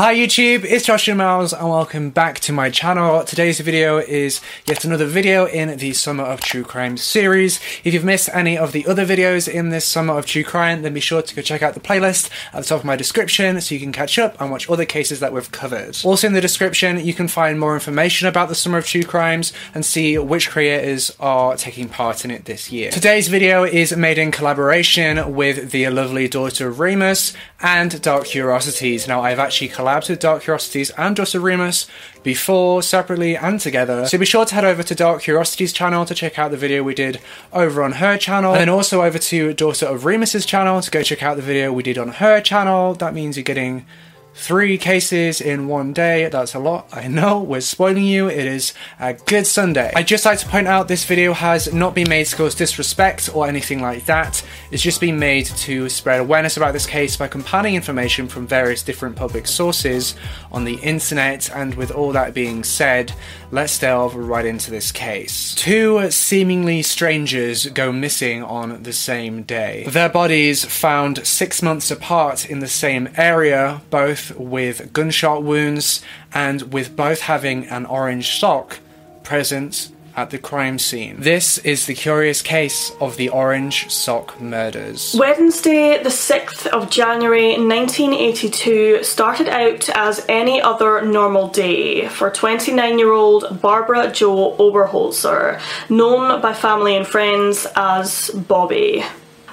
Hi YouTube, it's Joshua Miles and welcome back to my channel. Today's video is yet another video in the Summer of True Crime series. If you've missed any of the other videos in this Summer of True Crime, then be sure to go check out the playlist at the top of my description so you can catch up and watch other cases that we've covered. Also in the description, you can find more information about the Summer of True Crimes and see which creators are taking part in it this year. Today's video is made in collaboration with the lovely daughter of Remus and Dark Curiosities. Now I've actually collabs with Dark Curiosities and Daughter Remus before, separately, and together. So be sure to head over to Dark Curiosities channel to check out the video we did over on her channel, and then also over to Daughter of Remus's channel to go check out the video we did on her channel. That means you're getting Three cases in one day, that's a lot, I know, we're spoiling you, it is a good Sunday. I'd just like to point out this video has not been made to cause disrespect or anything like that, it's just been made to spread awareness about this case by compiling information from various different public sources on the internet, and with all that being said, let's delve right into this case. Two seemingly strangers go missing on the same day. Their bodies found six months apart in the same area, both with gunshot wounds and with both having an orange sock present at the crime scene. This is the curious case of the Orange Sock murders. Wednesday, the 6th of January 1982, started out as any other normal day for 29 year old Barbara Jo Oberholzer, known by family and friends as Bobby.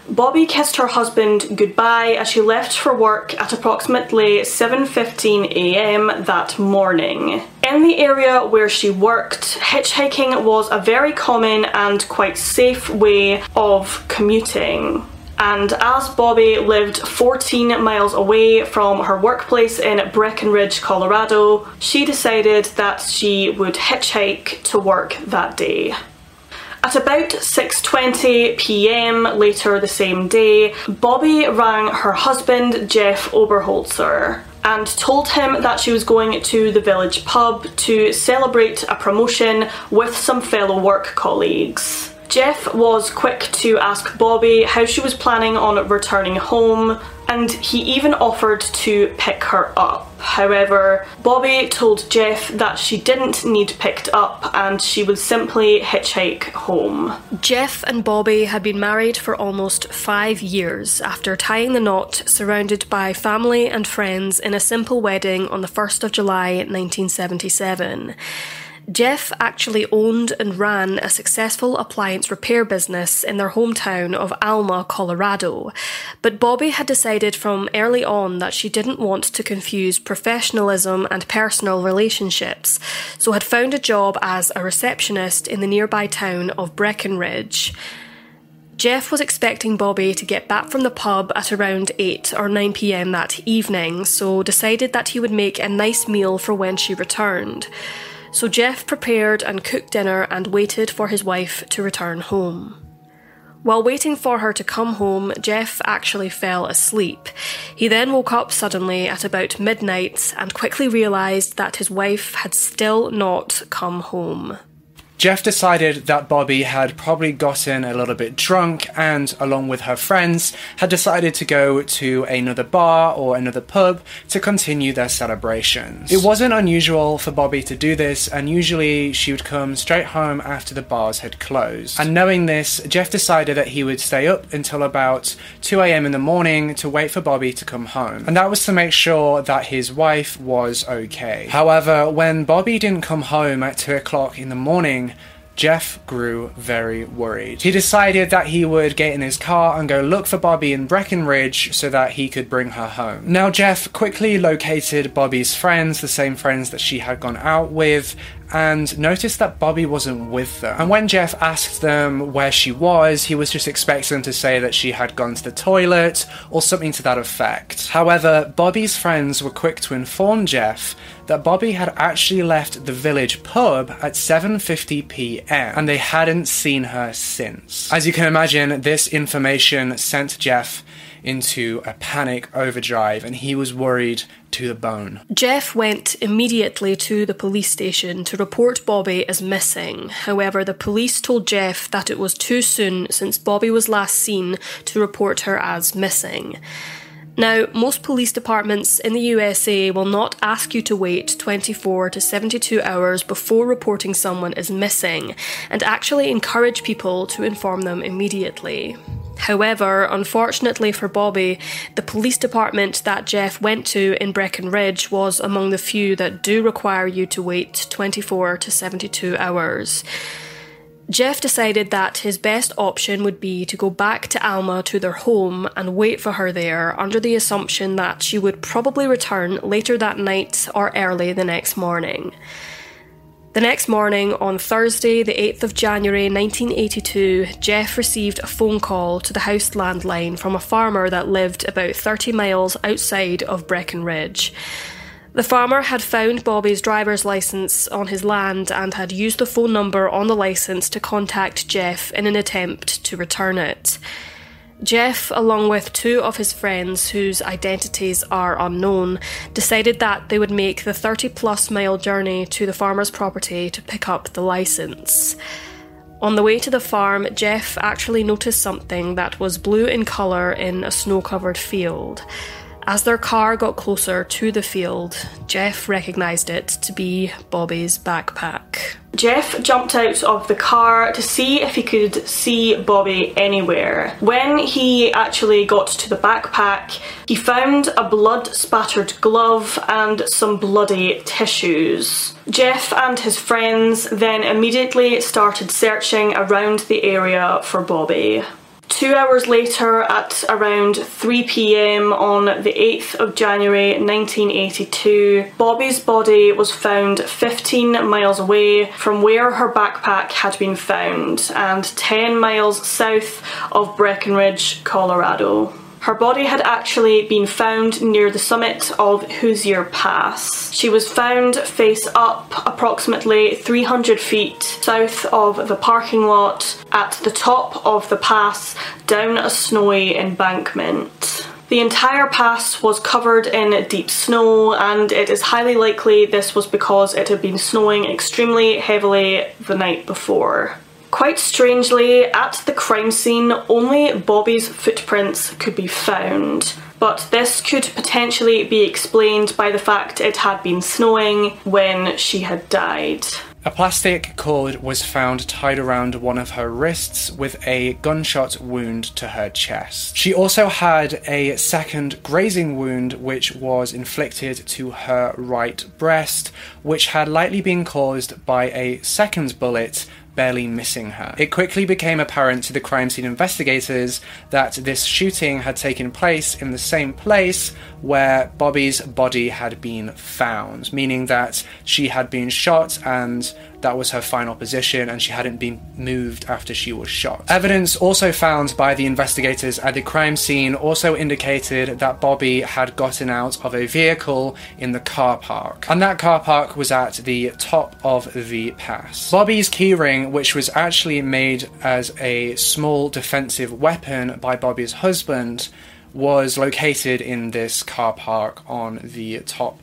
Bobby kissed her husband goodbye as she left for work at approximately 7.15am that morning. In the area where she worked, hitchhiking was a very common and quite safe way of commuting. And as Bobby lived 14 miles away from her workplace in Breckenridge, Colorado, she decided that she would hitchhike to work that day. At about 6:20 p.m. later the same day, Bobby rang her husband Jeff Oberholzer and told him that she was going to the village pub to celebrate a promotion with some fellow work colleagues. Jeff was quick to ask Bobby how she was planning on returning home, and he even offered to pick her up. However, Bobby told Jeff that she didn't need picked up and she would simply hitchhike home. Jeff and Bobby had been married for almost five years after tying the knot surrounded by family and friends in a simple wedding on the 1st of July 1977. Jeff actually owned and ran a successful appliance repair business in their hometown of Alma, Colorado. But Bobby had decided from early on that she didn't want to confuse professionalism and personal relationships, so had found a job as a receptionist in the nearby town of Breckenridge. Jeff was expecting Bobby to get back from the pub at around 8 or 9 pm that evening, so decided that he would make a nice meal for when she returned. So Jeff prepared and cooked dinner and waited for his wife to return home. While waiting for her to come home, Jeff actually fell asleep. He then woke up suddenly at about midnight and quickly realised that his wife had still not come home. Jeff decided that Bobby had probably gotten a little bit drunk and, along with her friends, had decided to go to another bar or another pub to continue their celebrations. It wasn't unusual for Bobby to do this, and usually she would come straight home after the bars had closed. And knowing this, Jeff decided that he would stay up until about 2am in the morning to wait for Bobby to come home. And that was to make sure that his wife was okay. However, when Bobby didn't come home at 2 o'clock in the morning, Jeff grew very worried. He decided that he would get in his car and go look for Bobby in Breckenridge so that he could bring her home. Now, Jeff quickly located Bobby's friends, the same friends that she had gone out with, and noticed that Bobby wasn't with them. And when Jeff asked them where she was, he was just expecting them to say that she had gone to the toilet or something to that effect. However, Bobby's friends were quick to inform Jeff that Bobby had actually left the village pub at 7:50 p.m. and they hadn't seen her since. As you can imagine, this information sent Jeff into a panic overdrive and he was worried to the bone. Jeff went immediately to the police station to report Bobby as missing. However, the police told Jeff that it was too soon since Bobby was last seen to report her as missing. Now, most police departments in the USA will not ask you to wait 24 to 72 hours before reporting someone is missing and actually encourage people to inform them immediately. However, unfortunately for Bobby, the police department that Jeff went to in Breckenridge was among the few that do require you to wait 24 to 72 hours. Jeff decided that his best option would be to go back to Alma to their home and wait for her there under the assumption that she would probably return later that night or early the next morning. The next morning, on Thursday, the 8th of January 1982, Jeff received a phone call to the house landline from a farmer that lived about 30 miles outside of Breckenridge. The farmer had found Bobby's driver's license on his land and had used the phone number on the license to contact Jeff in an attempt to return it. Jeff, along with two of his friends whose identities are unknown, decided that they would make the 30 plus mile journey to the farmer's property to pick up the license. On the way to the farm, Jeff actually noticed something that was blue in colour in a snow covered field. As their car got closer to the field, Jeff recognised it to be Bobby's backpack. Jeff jumped out of the car to see if he could see Bobby anywhere. When he actually got to the backpack, he found a blood spattered glove and some bloody tissues. Jeff and his friends then immediately started searching around the area for Bobby. Two hours later, at around 3 pm on the 8th of January 1982, Bobby's body was found 15 miles away from where her backpack had been found and 10 miles south of Breckenridge, Colorado. Her body had actually been found near the summit of Hoosier Pass. She was found face up approximately 300 feet south of the parking lot at the top of the pass down a snowy embankment. The entire pass was covered in deep snow, and it is highly likely this was because it had been snowing extremely heavily the night before. Quite strangely, at the crime scene, only Bobby's footprints could be found. But this could potentially be explained by the fact it had been snowing when she had died. A plastic cord was found tied around one of her wrists with a gunshot wound to her chest. She also had a second grazing wound which was inflicted to her right breast, which had likely been caused by a second bullet barely missing her. It quickly became apparent to the crime scene investigators that this shooting had taken place in the same place where Bobby's body had been found, meaning that she had been shot and that was her final position and she hadn't been moved after she was shot. Evidence also found by the investigators at the crime scene also indicated that Bobby had gotten out of a vehicle in the car park, and that car park was at the top of the pass. Bobby's keyring, which was actually made as a small defensive weapon by Bobby's husband, was located in this car park on the top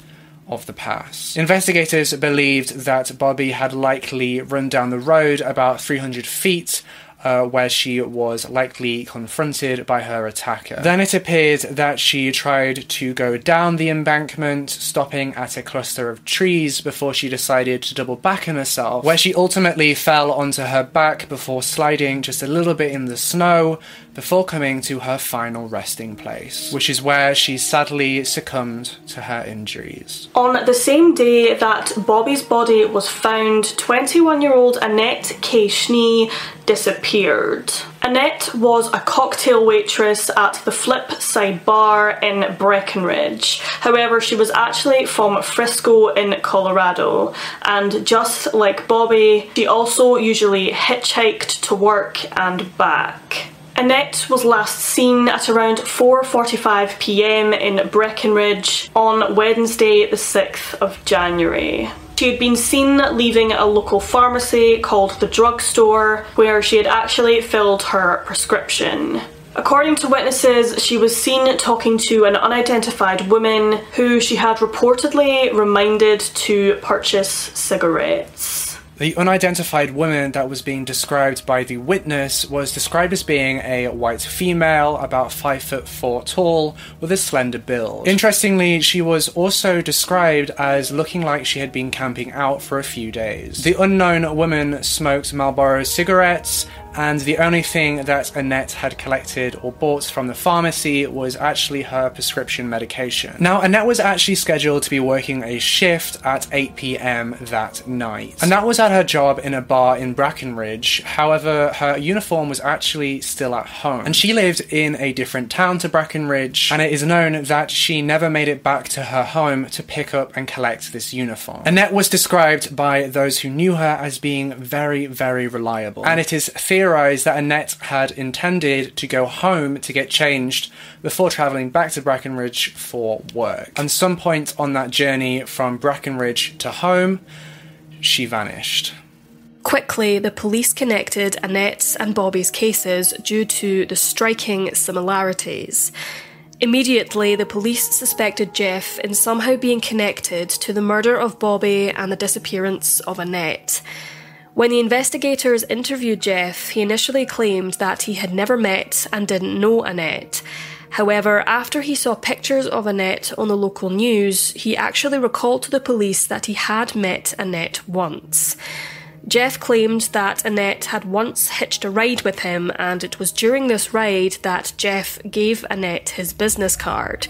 of the past. Investigators believed that Bobby had likely run down the road about 300 feet uh, where she was likely confronted by her attacker. Then it appeared that she tried to go down the embankment, stopping at a cluster of trees before she decided to double back on herself, where she ultimately fell onto her back before sliding just a little bit in the snow before coming to her final resting place, which is where she sadly succumbed to her injuries. On the same day that Bobby's body was found, 21 year old Annette K. Schnee disappeared. Annette was a cocktail waitress at the Flip Side Bar in Breckenridge. However, she was actually from Frisco in Colorado, and just like Bobby, she also usually hitchhiked to work and back. Annette was last seen at around 4:45 p.m. in Breckenridge on Wednesday the 6th of January. She had been seen leaving a local pharmacy called the drugstore where she had actually filled her prescription. According to witnesses, she was seen talking to an unidentified woman who she had reportedly reminded to purchase cigarettes. The unidentified woman that was being described by the witness was described as being a white female, about 5 foot 4 tall, with a slender build. Interestingly, she was also described as looking like she had been camping out for a few days. The unknown woman smoked Marlboro cigarettes and the only thing that Annette had collected or bought from the pharmacy was actually her prescription medication. Now, Annette was actually scheduled to be working a shift at 8 pm that night, and that was at her job in a bar in Breckenridge. However, her uniform was actually still at home, and she lived in a different town to Breckenridge, and it is known that she never made it back to her home to pick up and collect this uniform. Annette was described by those who knew her as being very, very reliable, and it is theorized theorised that Annette had intended to go home to get changed before travelling back to Breckenridge for work. And some point on that journey from Breckenridge to home, she vanished. Quickly, the police connected Annette's and Bobby's cases due to the striking similarities. Immediately, the police suspected Jeff in somehow being connected to the murder of Bobby and the disappearance of Annette. When the investigators interviewed Jeff, he initially claimed that he had never met and didn't know Annette. However, after he saw pictures of Annette on the local news, he actually recalled to the police that he had met Annette once. Jeff claimed that Annette had once hitched a ride with him, and it was during this ride that Jeff gave Annette his business card.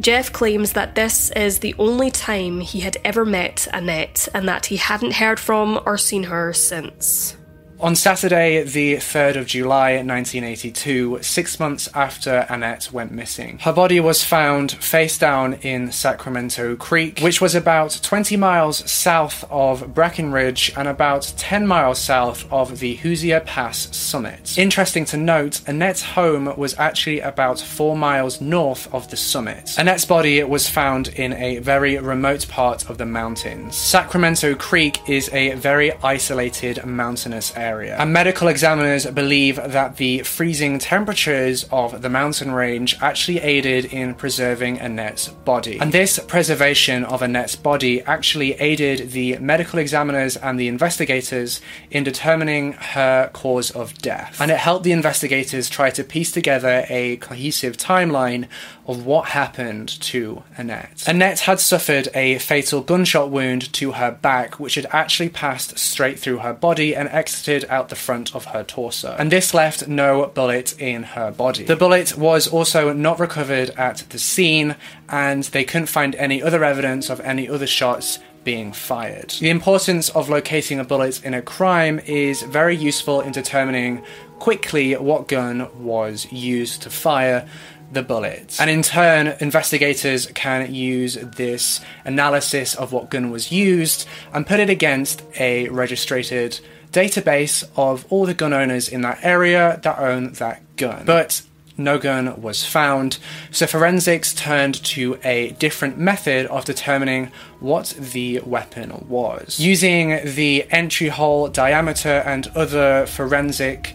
Jeff claims that this is the only time he had ever met Annette and that he hadn't heard from or seen her since. On Saturday, the 3rd of July 1982, six months after Annette went missing, her body was found face down in Sacramento Creek, which was about 20 miles south of Breckenridge and about 10 miles south of the Hoosier Pass summit. Interesting to note, Annette's home was actually about 4 miles north of the summit. Annette's body was found in a very remote part of the mountains. Sacramento Creek is a very isolated mountainous area area. And medical examiners believe that the freezing temperatures of the mountain range actually aided in preserving Annette's body. And this preservation of Annette's body actually aided the medical examiners and the investigators in determining her cause of death. And it helped the investigators try to piece together a cohesive timeline of what happened to Annette. Annette had suffered a fatal gunshot wound to her back, which had actually passed straight through her body and exited out the front of her torso, and this left no bullet in her body. The bullet was also not recovered at the scene, and they couldn't find any other evidence of any other shots being fired. The importance of locating a bullet in a crime is very useful in determining quickly what gun was used to fire the bullet. And in turn, investigators can use this analysis of what gun was used and put it against a registered database of all the gun owners in that area that own that gun. But no gun was found, so forensics turned to a different method of determining what the weapon was. Using the entry hole diameter and other forensic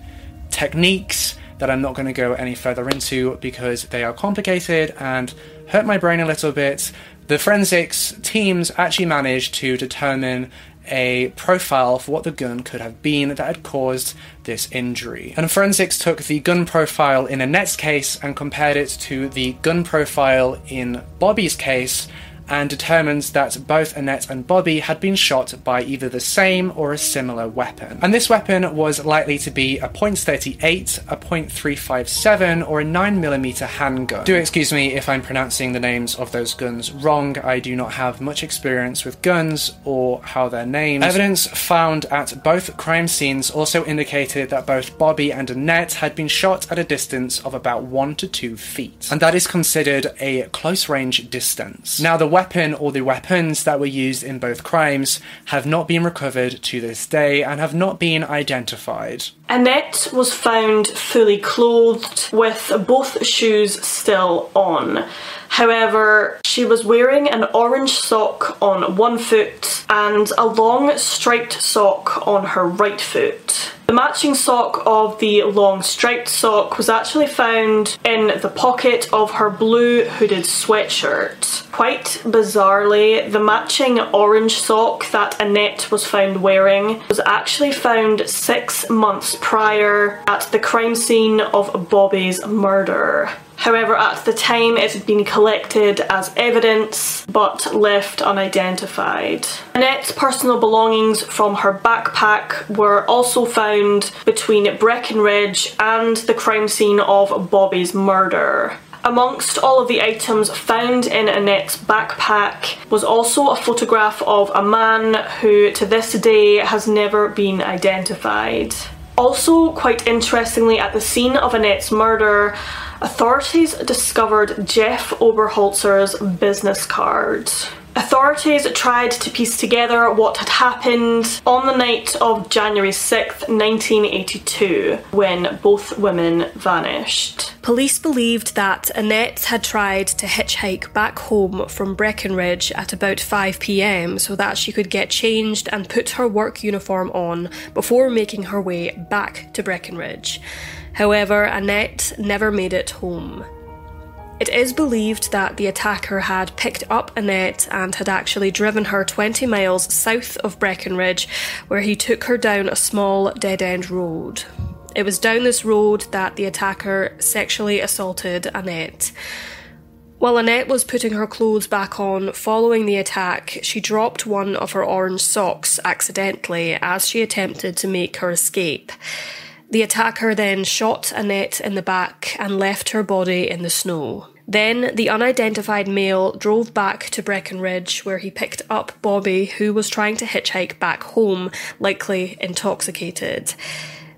techniques that I'm not going to go any further into because they are complicated and hurt my brain a little bit, the forensics teams actually managed to determine a profile for what the gun could have been that had caused this injury. And forensics took the gun profile in Annette's case and compared it to the gun profile in Bobby's case and determines that both Annette and Bobby had been shot by either the same or a similar weapon. And this weapon was likely to be a .38, a .357, or a 9mm handgun. Do excuse me if I'm pronouncing the names of those guns wrong, I do not have much experience with guns or how they're named. Evidence found at both crime scenes also indicated that both Bobby and Annette had been shot at a distance of about 1 to 2 feet, and that is considered a close range distance. Now the weapon or the weapons that were used in both crimes have not been recovered to this day and have not been identified. Annette was found fully clothed with both shoes still on. However, she was wearing an orange sock on one foot and a long striped sock on her right foot. The matching sock of the long striped sock was actually found in the pocket of her blue hooded sweatshirt. Quite bizarrely, the matching orange sock that Annette was found wearing was actually found six months prior at the crime scene of Bobby's murder. However, at the time it had been collected as evidence but left unidentified. Annette's personal belongings from her backpack were also found between Breckenridge and the crime scene of Bobby's murder. Amongst all of the items found in Annette's backpack was also a photograph of a man who to this day has never been identified. Also, quite interestingly, at the scene of Annette's murder, authorities discovered Jeff Oberholzer's business card. Authorities tried to piece together what had happened on the night of January 6th, 1982, when both women vanished. Police believed that Annette had tried to hitchhike back home from Breckenridge at about 5pm so that she could get changed and put her work uniform on before making her way back to Breckenridge. However, Annette never made it home. It is believed that the attacker had picked up Annette and had actually driven her 20 miles south of Breckenridge, where he took her down a small dead end road. It was down this road that the attacker sexually assaulted Annette. While Annette was putting her clothes back on following the attack, she dropped one of her orange socks accidentally as she attempted to make her escape. The attacker then shot Annette in the back and left her body in the snow. Then the unidentified male drove back to Breckenridge, where he picked up Bobby, who was trying to hitchhike back home, likely intoxicated.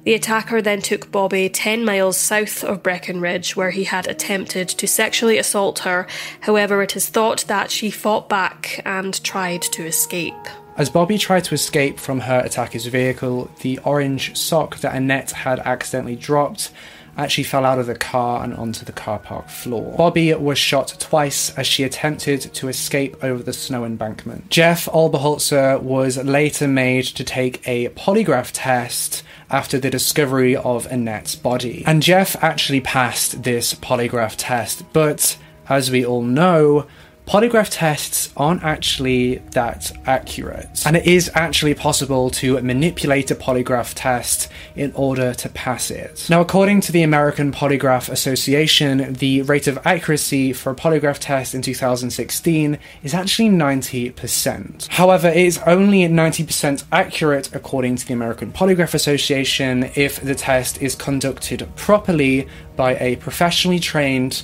The attacker then took Bobby 10 miles south of Breckenridge, where he had attempted to sexually assault her. However, it is thought that she fought back and tried to escape. As Bobby tried to escape from her attacker's vehicle, the orange sock that Annette had accidentally dropped actually fell out of the car and onto the car park floor. Bobby was shot twice as she attempted to escape over the snow embankment. Jeff Oberholzer was later made to take a polygraph test after the discovery of Annette's body. And Jeff actually passed this polygraph test, but as we all know, polygraph tests aren't actually that accurate. And it is actually possible to manipulate a polygraph test in order to pass it. Now, according to the American Polygraph Association, the rate of accuracy for a polygraph test in 2016 is actually 90%. However, it is only 90% accurate according to the American Polygraph Association if the test is conducted properly by a professionally trained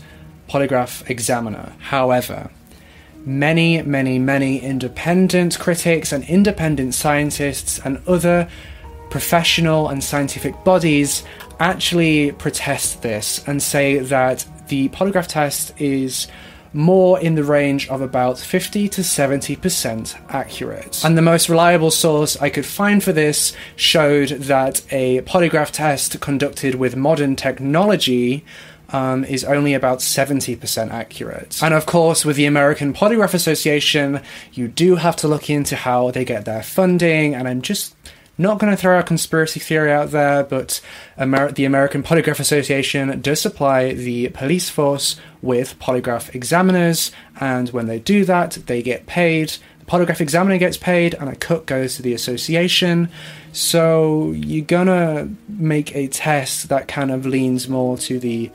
polygraph examiner. However, many, many, many independent critics and independent scientists and other professional and scientific bodies actually protest this and say that the polygraph test is more in the range of about 50 to 70% accurate. And the most reliable source I could find for this showed that a polygraph test conducted with modern technology um, is only about 70% accurate. And of course, with the American Polygraph Association, you do have to look into how they get their funding, and I'm just not going to throw a conspiracy theory out there, but Amer- the American Polygraph Association does supply the police force with polygraph examiners, and when they do that, they get paid. The polygraph examiner gets paid, and a cut goes to the association. So you're gonna make a test that kind of leans more to the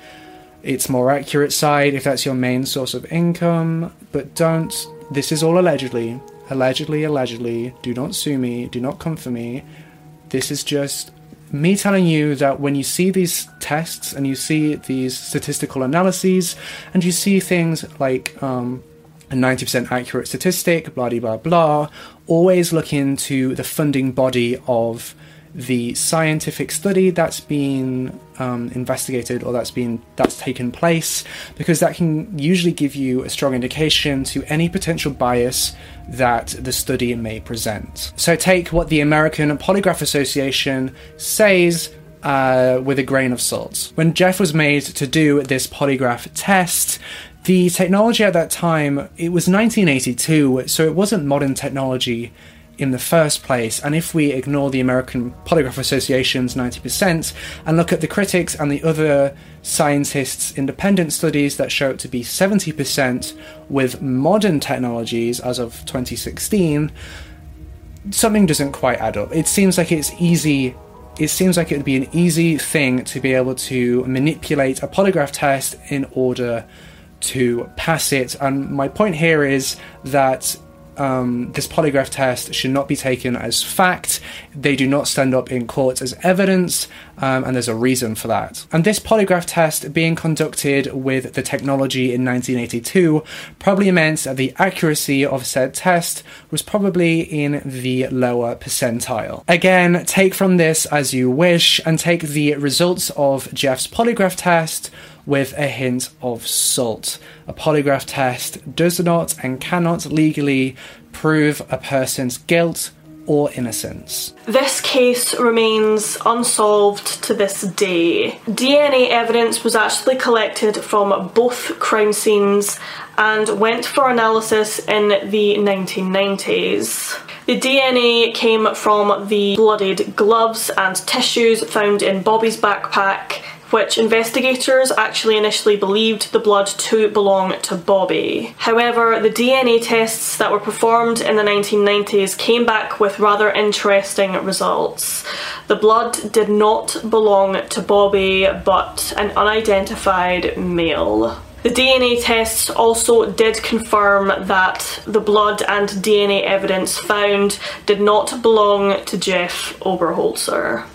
its more accurate side if that's your main source of income, but don't. This is all allegedly. Allegedly, allegedly. Do not sue me. Do not come for me. This is just me telling you that when you see these tests and you see these statistical analyses and you see things like um, a 90% accurate statistic, blah, blah, blah, always look into the funding body of the scientific study that's been um, investigated or that's been that's taken place because that can usually give you a strong indication to any potential bias that the study may present. So take what the American Polygraph Association says uh, with a grain of salt. When Jeff was made to do this polygraph test, the technology at that time it was 1982, so it wasn't modern technology in the first place. And if we ignore the American Polygraph Association's 90% and look at the critics and the other scientists' independent studies that show it to be 70% with modern technologies as of 2016, something doesn't quite add up. It seems like it's easy. It seems like it would be an easy thing to be able to manipulate a polygraph test in order to pass it. And my point here is that um, this polygraph test should not be taken as fact. They do not stand up in court as evidence, um, and there's a reason for that. And this polygraph test being conducted with the technology in 1982 probably meant that the accuracy of said test was probably in the lower percentile. Again, take from this as you wish, and take the results of Jeff's polygraph test with a hint of salt. A polygraph test does not and cannot legally prove a person's guilt or innocence. This case remains unsolved to this day. DNA evidence was actually collected from both crime scenes and went for analysis in the 1990s. The DNA came from the bloodied gloves and tissues found in Bobby's backpack which investigators actually initially believed the blood to belong to Bobby. However, the DNA tests that were performed in the 1990s came back with rather interesting results. The blood did not belong to Bobby, but an unidentified male. The DNA tests also did confirm that the blood and DNA evidence found did not belong to Jeff Oberholzer.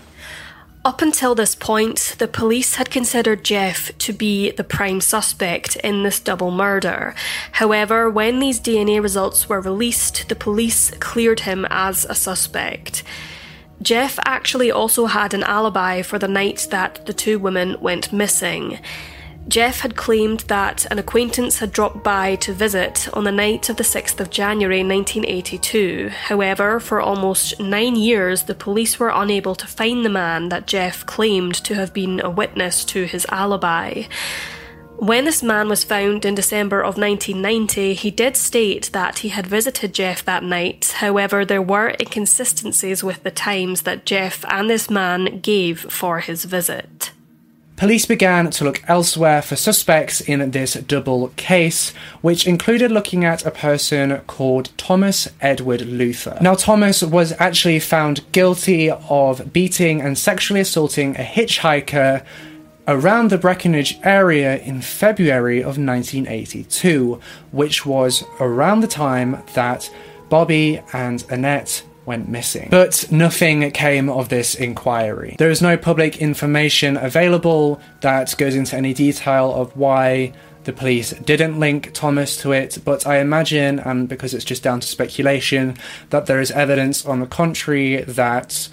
Up until this point, the police had considered Jeff to be the prime suspect in this double murder. However, when these DNA results were released, the police cleared him as a suspect. Jeff actually also had an alibi for the night that the two women went missing. Jeff had claimed that an acquaintance had dropped by to visit on the night of the 6th of January 1982. However, for almost nine years, the police were unable to find the man that Jeff claimed to have been a witness to his alibi. When this man was found in December of 1990, he did state that he had visited Jeff that night. However, there were inconsistencies with the times that Jeff and this man gave for his visit. Police began to look elsewhere for suspects in this double case, which included looking at a person called Thomas Edward Luther. Now, Thomas was actually found guilty of beating and sexually assaulting a hitchhiker around the Breckenridge area in February of 1982, which was around the time that Bobby and Annette went missing. But nothing came of this inquiry. There is no public information available that goes into any detail of why the police didn't link Thomas to it, but I imagine, and because it's just down to speculation, that there is evidence on the contrary that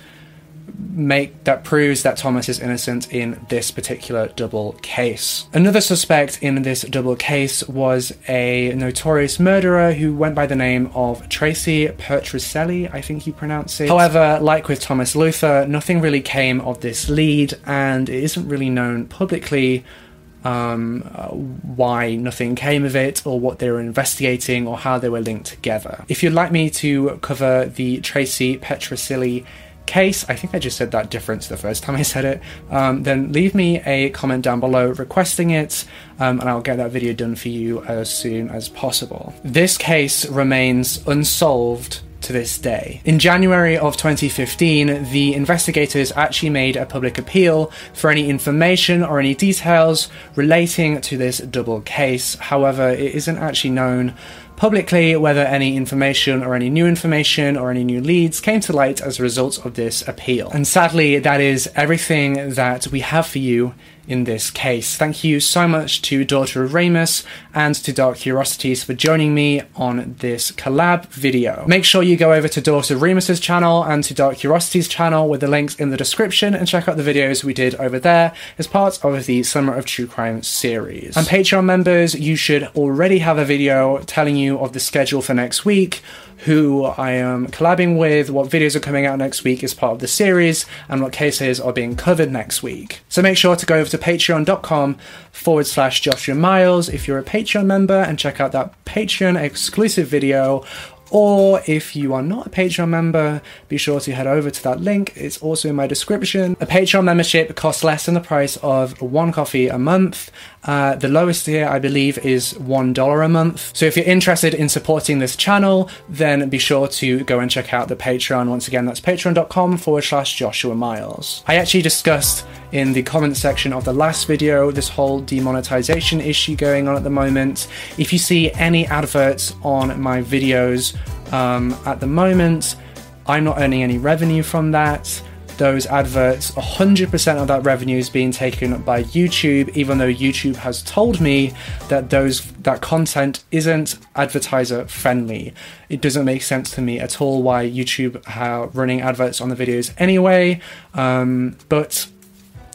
make that proves that Thomas is innocent in this particular double case. Another suspect in this double case was a notorious murderer who went by the name of Tracy Petrocelli, I think you pronounce it. However, like with Thomas Luther, nothing really came of this lead, and it isn't really known publicly um, uh, why nothing came of it, or what they were investigating, or how they were linked together. If you'd like me to cover the Tracy Petrocelli case, I think I just said that difference the first time I said it, um, then leave me a comment down below requesting it, um, and I'll get that video done for you as soon as possible. This case remains unsolved to this day. In January of 2015, the investigators actually made a public appeal for any information or any details relating to this double case. However, it isn't actually known publicly whether any information or any new information or any new leads came to light as a result of this appeal. And sadly, that is everything that we have for you in this case. Thank you so much to Daughter of Remus and to Dark Curiosities for joining me on this collab video. Make sure you go over to Daughter of Remus's channel and to Dark Curiosities channel with the links in the description and check out the videos we did over there as part of the Summer of True Crime series. And Patreon members, you should already have a video telling you of the schedule for next week who I am collabing with, what videos are coming out next week as part of the series, and what cases are being covered next week. So make sure to go over to patreon.com forward slash Joshua Miles if you're a Patreon member and check out that Patreon exclusive video Or if you are not a Patreon member, be sure to head over to that link. It's also in my description. A Patreon membership costs less than the price of one coffee a month. Uh, the lowest tier, I believe, is $1 a month. So if you're interested in supporting this channel, then be sure to go and check out the Patreon. Once again, that's patreon.com forward slash Joshua Miles. I actually discussed in the comment section of the last video this whole demonetization issue going on at the moment. If you see any adverts on my videos um, at the moment, I'm not earning any revenue from that those adverts, 100% of that revenue is being taken by YouTube, even though YouTube has told me that those that content isn't advertiser friendly. It doesn't make sense to me at all why YouTube are running adverts on the videos anyway. Um, but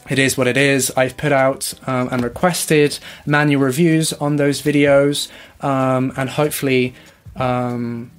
it is what it is. I've put out um, and requested manual reviews on those videos, um, and hopefully. Um,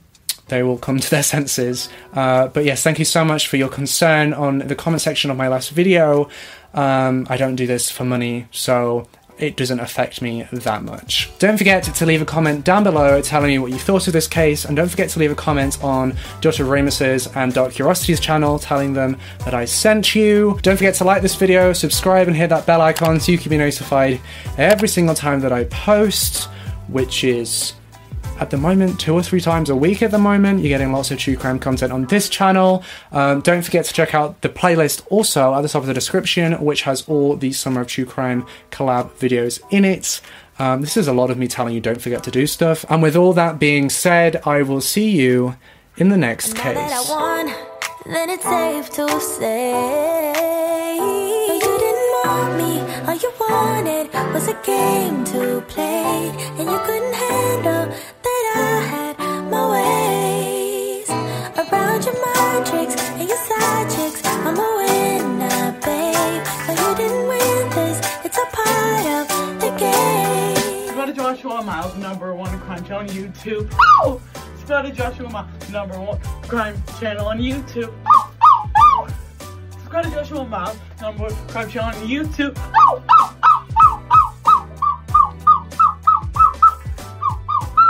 they will come to their senses. Uh, but yes, thank you so much for your concern on the comment section of my last video. Um, I don't do this for money, so it doesn't affect me that much. Don't forget to leave a comment down below telling me what you thought of this case, and don't forget to leave a comment on Dr. Remus's and Dark Curiosity's channel telling them that I sent you. Don't forget to like this video, subscribe, and hit that bell icon so you can be notified every single time that I post, which is at the moment, two or three times a week at the moment. You're getting lots of true crime content on this channel. Um, don't forget to check out the playlist also at the top of the description, which has all the Summer of True Crime collab videos in it. Um, this is a lot of me telling you don't forget to do stuff. And with all that being said, I will see you in the next case. then it's safe to say you didn't want me. All you wanted was a game to play, and you couldn't handle Joshua Miles, number one crime channel on YouTube. Oh! Subscribe to Joshua Miles, number one crime channel on YouTube. Oh, oh, oh! Subscribe to Joshua Miles, number one crime channel on YouTube. Oh, oh!